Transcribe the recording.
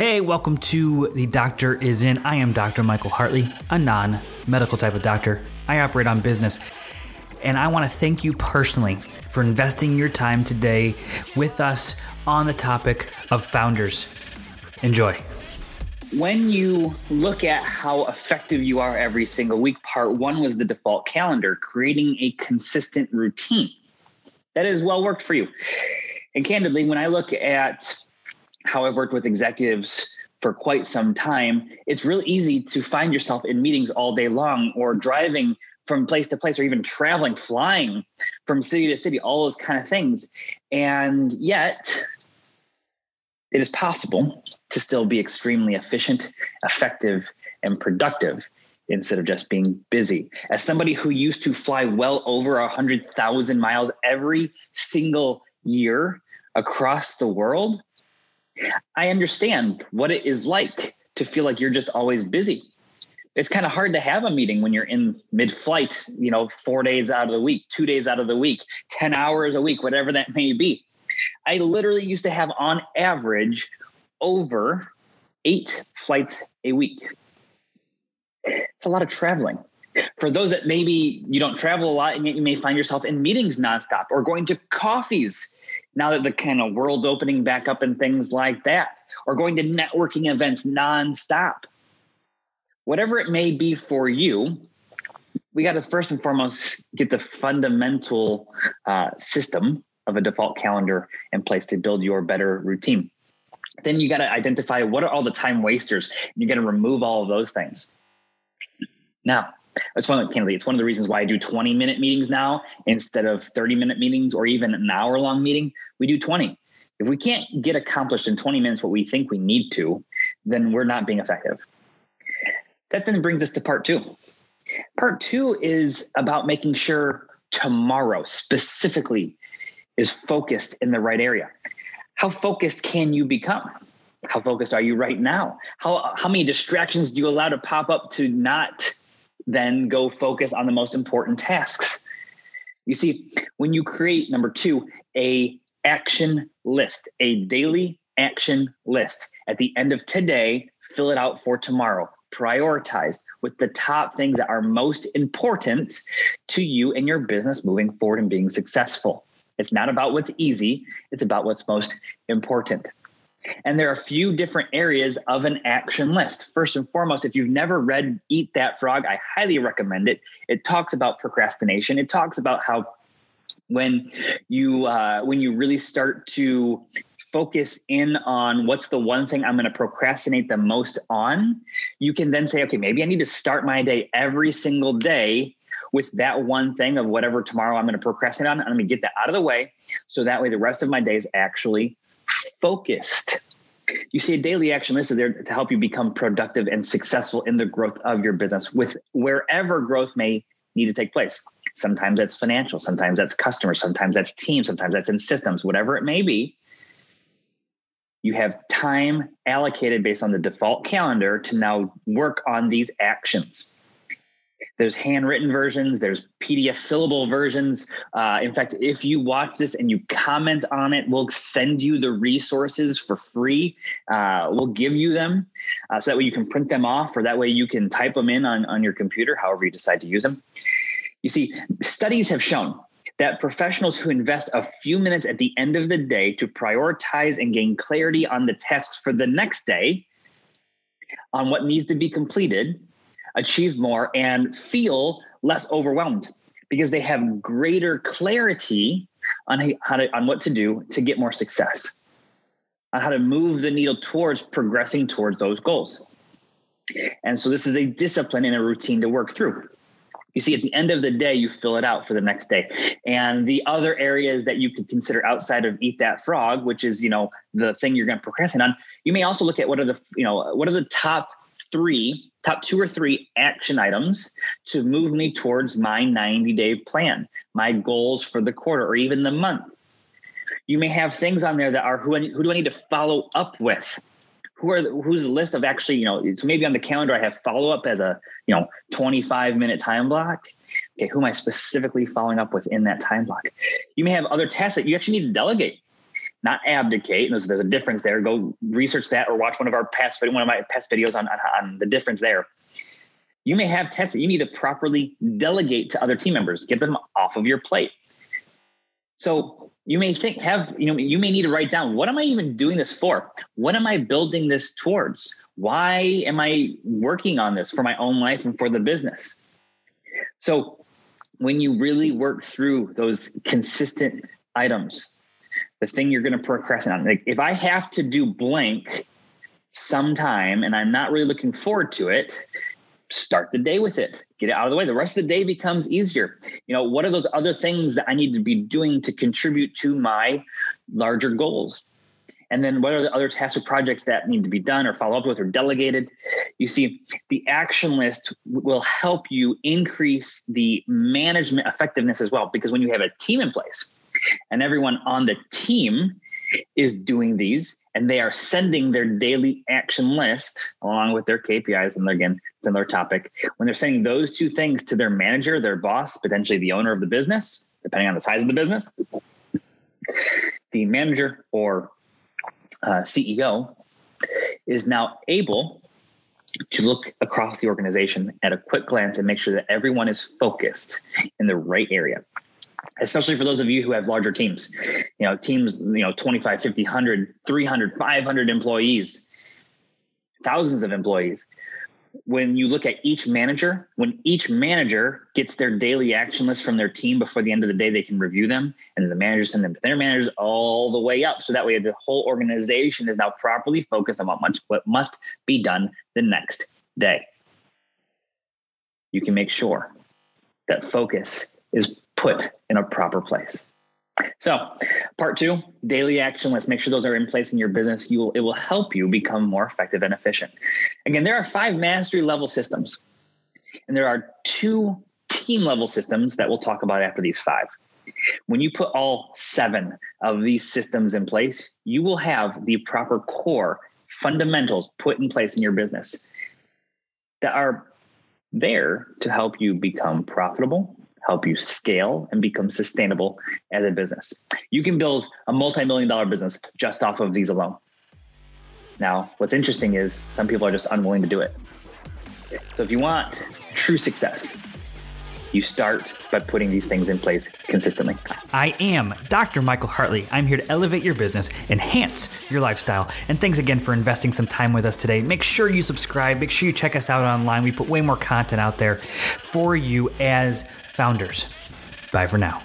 Hey, welcome to The Doctor Is In. I am Dr. Michael Hartley, a non medical type of doctor. I operate on business, and I want to thank you personally for investing your time today with us on the topic of founders. Enjoy. When you look at how effective you are every single week, part one was the default calendar, creating a consistent routine that has well worked for you. And candidly, when I look at how I've worked with executives for quite some time, it's real easy to find yourself in meetings all day long or driving from place to place or even traveling, flying from city to city, all those kind of things. And yet, it is possible to still be extremely efficient, effective, and productive instead of just being busy. As somebody who used to fly well over 100,000 miles every single year across the world, I understand what it is like to feel like you're just always busy. It's kind of hard to have a meeting when you're in mid flight, you know, four days out of the week, two days out of the week, 10 hours a week, whatever that may be. I literally used to have on average over eight flights a week. It's a lot of traveling. For those that maybe you don't travel a lot and you may find yourself in meetings nonstop or going to coffees now that the kind of world's opening back up and things like that, or going to networking events nonstop. Whatever it may be for you, we got to first and foremost get the fundamental uh, system of a default calendar in place to build your better routine. Then you got to identify what are all the time wasters, and you got to remove all of those things. Now, it's one of candidly, it's one of the reasons why I do 20 minute meetings now instead of 30 minute meetings or even an hour long meeting. We do 20. If we can't get accomplished in 20 minutes what we think we need to, then we're not being effective. That then brings us to part two. Part two is about making sure tomorrow specifically is focused in the right area. How focused can you become? How focused are you right now? How, how many distractions do you allow to pop up to not then go focus on the most important tasks. You see, when you create number two, a action list, a daily action list at the end of today, fill it out for tomorrow. Prioritize with the top things that are most important to you and your business moving forward and being successful. It's not about what's easy, it's about what's most important. And there are a few different areas of an action list. First and foremost, if you've never read Eat That Frog, I highly recommend it. It talks about procrastination. It talks about how when you uh, when you really start to focus in on what's the one thing I'm going to procrastinate the most on, you can then say, okay, maybe I need to start my day every single day with that one thing of whatever tomorrow I'm going to procrastinate on. I'm going to get that out of the way. So that way the rest of my day is actually focused. You see, a daily action list is there to help you become productive and successful in the growth of your business with wherever growth may need to take place. Sometimes that's financial, sometimes that's customers, sometimes that's team, sometimes that's in systems, whatever it may be. You have time allocated based on the default calendar to now work on these actions. There's handwritten versions, there's PDF fillable versions. Uh, in fact, if you watch this and you comment on it, we'll send you the resources for free. Uh, we'll give you them uh, so that way you can print them off, or that way you can type them in on, on your computer, however you decide to use them. You see, studies have shown that professionals who invest a few minutes at the end of the day to prioritize and gain clarity on the tasks for the next day, on what needs to be completed, achieve more, and feel less overwhelmed because they have greater clarity on how to, on what to do to get more success, on how to move the needle towards progressing towards those goals. And so this is a discipline and a routine to work through. You see, at the end of the day, you fill it out for the next day. And the other areas that you could consider outside of eat that frog, which is, you know, the thing you're going to procrastinate on, you may also look at what are the, you know, what are the top three top two or three action items to move me towards my 90 day plan, my goals for the quarter or even the month. You may have things on there that are who, who do I need to follow up with? Who are the, who's the list of actually, you know, so maybe on the calendar I have follow up as a, you know, 25 minute time block. Okay, who am I specifically following up with in that time block? You may have other tasks that you actually need to delegate not abdicate. There's, there's a difference there. Go research that or watch one of our past one of my past videos on, on, on the difference there. You may have tests that you need to properly delegate to other team members, get them off of your plate. So you may think, have, you know, you may need to write down what am I even doing this for? What am I building this towards? Why am I working on this for my own life and for the business? So when you really work through those consistent items, the thing you're going to procrastinate on, like if I have to do blank sometime and I'm not really looking forward to it, start the day with it. Get it out of the way. The rest of the day becomes easier. You know what are those other things that i need to be doing to contribute to my larger goals? And then what are the other tasks or projects that need to be done or follow up with or delegated? You see the action list will help you increase the management effectiveness as well because when you have a team in place and everyone on the team is doing these and they are sending their daily action list along with their KPIs and again it's another topic. When they're sending those two things to their manager their boss potentially the owner of the business depending on the size of the business the manager or uh, CEO is now able to look across the organization at a quick glance and make sure that everyone is focused in the right area especially for those of you who have larger teams. You know teams you know 25 50 100 300 500 employees thousands of employees. When you look at each manager when each manager gets their daily action list from their team before the end of the day they can review them and the managers send them to their managers all the way up. So that way the whole organization is now properly focused on what, what must be done the next day. You can make sure that focus is put in a proper place. So, part two, daily action. Let's make sure those are in place in your business. You will it will help you become more effective and efficient. Again, there are five mastery level systems, and there are two team level systems that we'll talk about after these five. When you put all seven of these systems in place, you will have the proper core fundamentals put in place in your business that are there to help you become profitable help you scale and become sustainable as a business. You can build a multi million dollar business just off of these alone. Now, what's interesting is some people are just unwilling to do it. So, if you want true success, you start by putting these things in place consistently. I am Dr. Michael Hartley. I'm here to elevate your business, enhance your lifestyle, and thanks again for investing some time with us today. Make sure you subscribe, make sure you check us out online. We put way more content out there for you as founders. Bye for now.